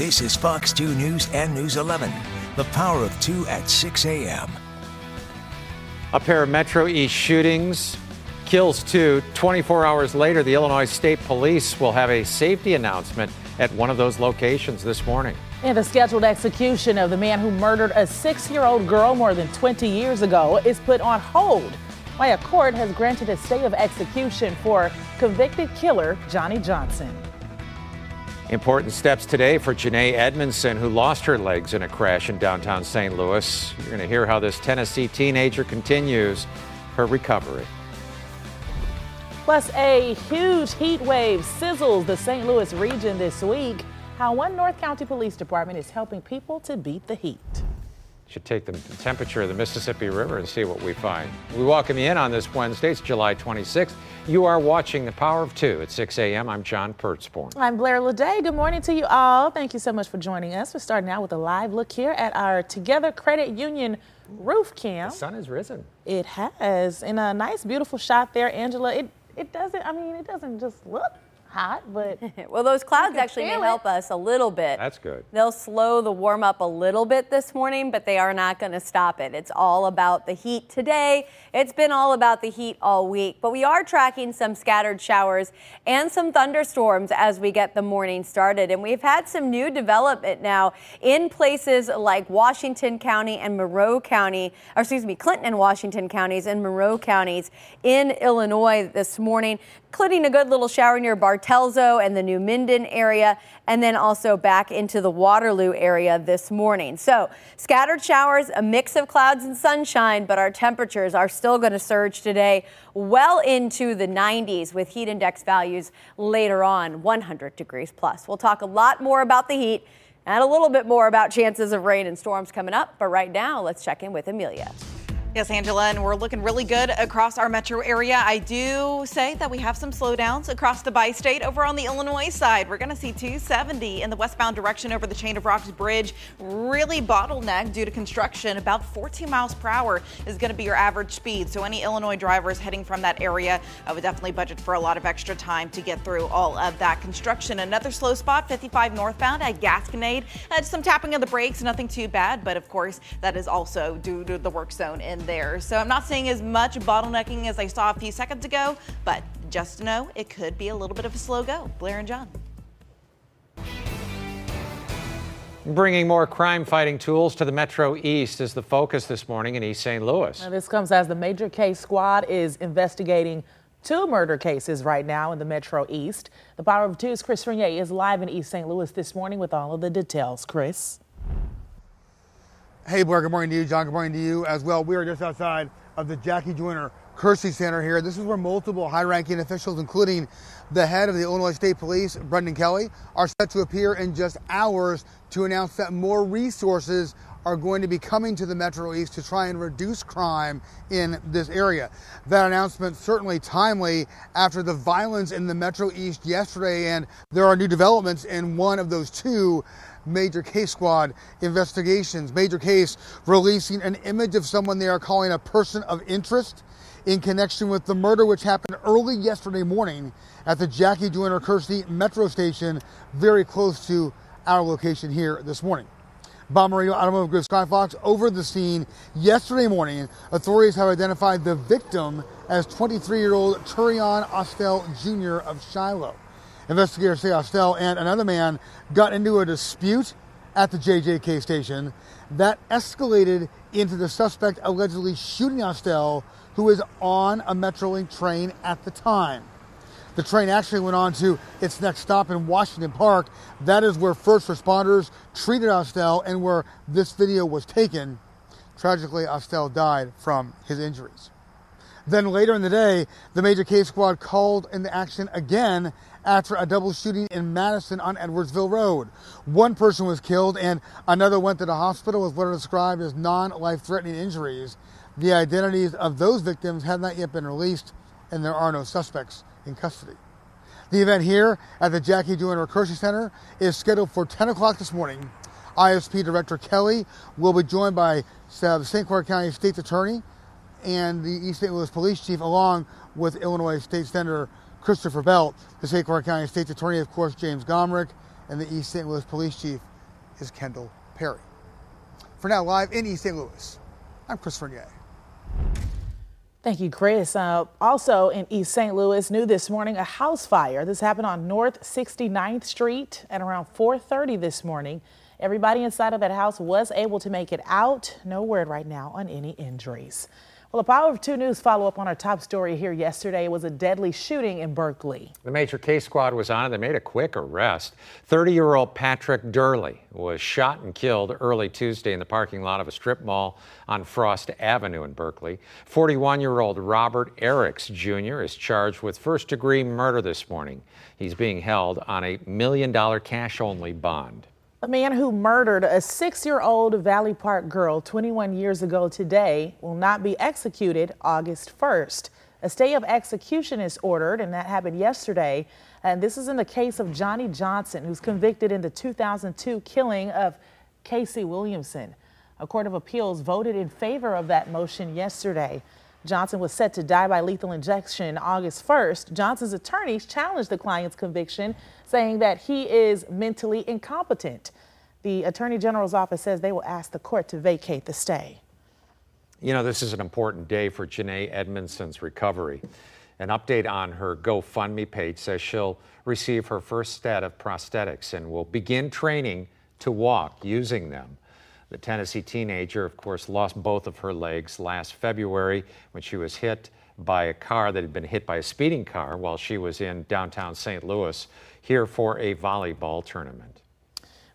This is Fox 2 News and News 11. The power of 2 at 6 a.m. A pair of Metro East shootings kills two. 24 hours later, the Illinois State Police will have a safety announcement at one of those locations this morning. And the scheduled execution of the man who murdered a six year old girl more than 20 years ago is put on hold. Why a court has granted a stay of execution for convicted killer Johnny Johnson. Important steps today for Janae Edmondson, who lost her legs in a crash in downtown St. Louis. You're going to hear how this Tennessee teenager continues her recovery. Plus, a huge heat wave sizzles the St. Louis region this week. How one North County Police Department is helping people to beat the heat. Should take the temperature of the Mississippi River and see what we find. We welcome you in on this Wednesday. It's July 26th. You are watching The Power of Two at 6 a.m. I'm John Pertzborn. I'm Blair Lede. Good morning to you all. Thank you so much for joining us. We're starting out with a live look here at our Together Credit Union roof cam. The sun has risen. It has. In a nice, beautiful shot there, Angela. It it doesn't, I mean, it doesn't just look hot, but. well, those clouds actually may help us a little bit. That's good. They'll slow the warm up a little bit this morning, but they are not going to stop it. It's all about the heat today. It's been all about the heat all week, but we are tracking some scattered showers and some thunderstorms as we get the morning started. And we've had some new development now in places like Washington County and Monroe County, or excuse me, Clinton and Washington counties and Monroe counties in Illinois this morning including a good little shower near Bartelso and the New Minden area, and then also back into the Waterloo area this morning. So scattered showers, a mix of clouds and sunshine, but our temperatures are still going to surge today well into the 90s with heat index values later on 100 degrees plus. We'll talk a lot more about the heat and a little bit more about chances of rain and storms coming up. But right now, let's check in with Amelia. Yes, Angela, and we're looking really good across our metro area. I do say that we have some slowdowns across the bi state. Over on the Illinois side, we're going to see 270 in the westbound direction over the Chain of Rocks Bridge. Really bottlenecked due to construction. About 14 miles per hour is going to be your average speed. So, any Illinois drivers heading from that area I would definitely budget for a lot of extra time to get through all of that construction. Another slow spot, 55 northbound at Gasconade. Uh, some tapping of the brakes, nothing too bad, but of course, that is also due to the work zone in there. So I'm not seeing as much bottlenecking as I saw a few seconds ago, but just to know it could be a little bit of a slow go. Blair and John. Bringing more crime fighting tools to the Metro East is the focus this morning in East St. Louis. Now, this comes as the major case squad is investigating two murder cases right now in the Metro East. The Power of Two's Chris Regnier is live in East St. Louis this morning with all of the details. Chris. Hey, Blair, good morning to you. John, good morning to you as well. We are just outside of the Jackie Joyner Kersee Center here. This is where multiple high ranking officials, including the head of the Illinois State Police, Brendan Kelly, are set to appear in just hours to announce that more resources are going to be coming to the Metro East to try and reduce crime in this area. That announcement certainly timely after the violence in the Metro East yesterday, and there are new developments in one of those two major case squad investigations. Major case releasing an image of someone they are calling a person of interest in connection with the murder which happened early yesterday morning at the Jackie Joyner Kersee Metro Station, very close to our location here this morning. Bob Marino Automotive Group Skyfox over the scene yesterday morning. Authorities have identified the victim as 23 year old Turion Ostel Jr. of Shiloh. Investigators say Ostel and another man got into a dispute at the JJK station that escalated into the suspect allegedly shooting Ostel, who was on a Metrolink train at the time. The train actually went on to its next stop in Washington Park. That is where first responders treated Ostel and where this video was taken. Tragically, Ostel died from his injuries. Then later in the day, the major case squad called into action again after a double shooting in Madison on Edwardsville Road. One person was killed and another went to the hospital with what are described as non life threatening injuries. The identities of those victims have not yet been released, and there are no suspects in custody. The event here at the Jackie Joyner Kersee Center is scheduled for 10 o'clock this morning. ISP Director Kelly will be joined by the St. Clair County State's Attorney and the East St. Louis Police Chief, along with Illinois State Senator Christopher Belt. The St. Clair County State's Attorney, of course, James Gomric, and the East St. Louis Police Chief is Kendall Perry. For now, live in East St. Louis, I'm Chris Regnier. Thank you, Chris. Uh, also in East St. Louis, new this morning, a house fire. This happened on North 69th Street at around 4:30 this morning. Everybody inside of that house was able to make it out. No word right now on any injuries. Well, a Power of Two News follow up on our top story here yesterday was a deadly shooting in Berkeley. The major case squad was on it. They made a quick arrest. 30 year old Patrick Durley was shot and killed early Tuesday in the parking lot of a strip mall on Frost Avenue in Berkeley. 41 year old Robert Eriks Jr. is charged with first degree murder this morning. He's being held on a million dollar cash only bond. A man who murdered a six year old Valley Park girl 21 years ago today will not be executed August 1st. A stay of execution is ordered, and that happened yesterday. And this is in the case of Johnny Johnson, who's convicted in the 2002 killing of Casey Williamson. A court of appeals voted in favor of that motion yesterday. Johnson was set to die by lethal injection August 1st. Johnson's attorneys challenged the client's conviction, saying that he is mentally incompetent. The Attorney General's office says they will ask the court to vacate the stay. You know, this is an important day for Janae Edmondson's recovery. An update on her GoFundMe page says she'll receive her first set of prosthetics and will begin training to walk using them. The Tennessee teenager, of course, lost both of her legs last February when she was hit by a car that had been hit by a speeding car while she was in downtown St. Louis here for a volleyball tournament.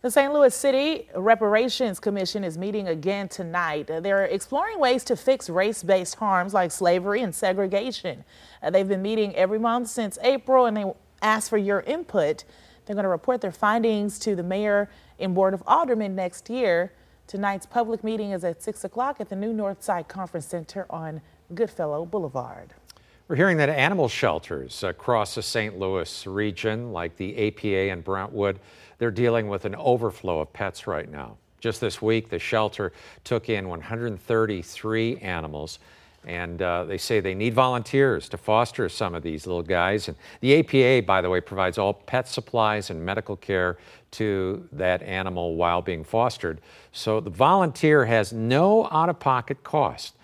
The St. Louis City Reparations Commission is meeting again tonight. They're exploring ways to fix race based harms like slavery and segregation. Uh, they've been meeting every month since April and they ask for your input. They're going to report their findings to the mayor and board of aldermen next year. Tonight's public meeting is at 6 o'clock at the new Northside Conference Center on Goodfellow Boulevard. We're hearing that animal shelters across the St. Louis region, like the APA and Brentwood, they're dealing with an overflow of pets right now. Just this week, the shelter took in 133 animals, and uh, they say they need volunteers to foster some of these little guys. And the APA, by the way, provides all pet supplies and medical care to that animal while being fostered. So the volunteer has no out of pocket cost.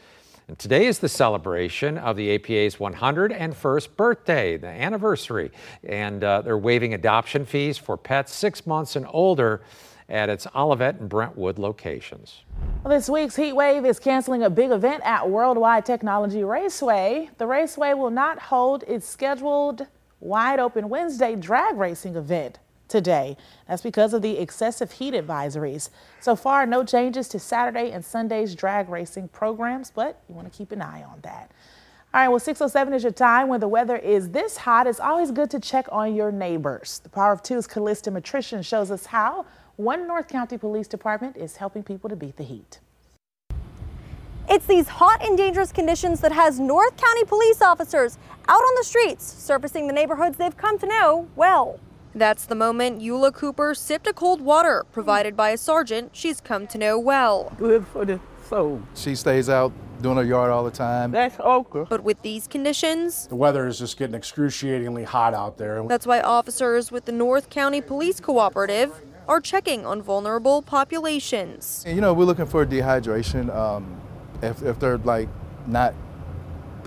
And today is the celebration of the APA's 101st birthday, the anniversary. And uh, they're waiving adoption fees for pets six months and older at its Olivet and Brentwood locations. Well, this week's heat wave is canceling a big event at Worldwide Technology Raceway. The raceway will not hold its scheduled wide open Wednesday drag racing event today. That's because of the excessive heat advisories. So far, no changes to Saturday and Sunday's drag racing programs, but you want to keep an eye on that. All right, well, 607 is your time. When the weather is this hot, it's always good to check on your neighbors. The Power of Two's Callista Matrician shows us how one North County Police Department is helping people to beat the heat. It's these hot and dangerous conditions that has North County police officers out on the streets, surfacing the neighborhoods they've come to know well. That's the moment Eula Cooper sipped a cold water provided by a sergeant she's come to know well. Good for the soul. She stays out doing her yard all the time. That's okra. But with these conditions, the weather is just getting excruciatingly hot out there. That's why officers with the North County Police Cooperative are checking on vulnerable populations. You know, we're looking for dehydration. Um, if, if they're like not,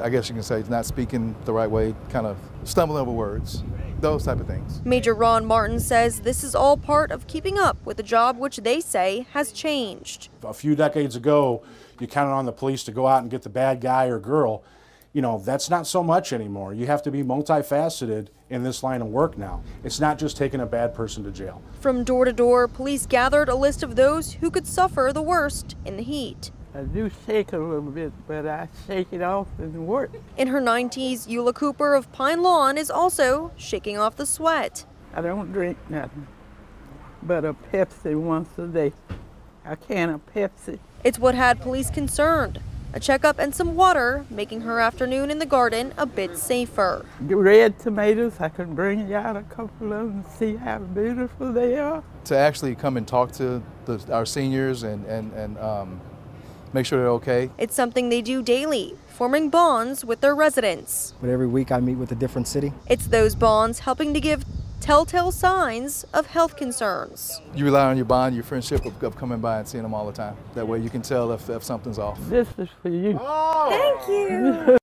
I guess you can say, not speaking the right way, kind of stumbling over words those type of things. Major Ron Martin says this is all part of keeping up with a job which they say has changed. A few decades ago, you counted on the police to go out and get the bad guy or girl. You know, that's not so much anymore. You have to be multifaceted in this line of work now. It's not just taking a bad person to jail. From door to door, police gathered a list of those who could suffer the worst in the heat. I do shake a little bit, but I shake it off and work. In her 90s, Eula Cooper of Pine Lawn is also shaking off the sweat. I don't drink nothing but a Pepsi once a day. A can of Pepsi. It's what had police concerned. A checkup and some water, making her afternoon in the garden a bit safer. Red tomatoes, I can bring you out a couple of them and see how beautiful they are. To actually come and talk to the, our seniors and, and, and um, make sure they're okay. It's something they do daily, forming bonds with their residents. But every week I meet with a different city. It's those bonds helping to give telltale signs of health concerns. You rely on your bond, your friendship of, of, coming by and seeing them all the time. That way you can tell if, if something's off. This is for you. Oh. Thank you.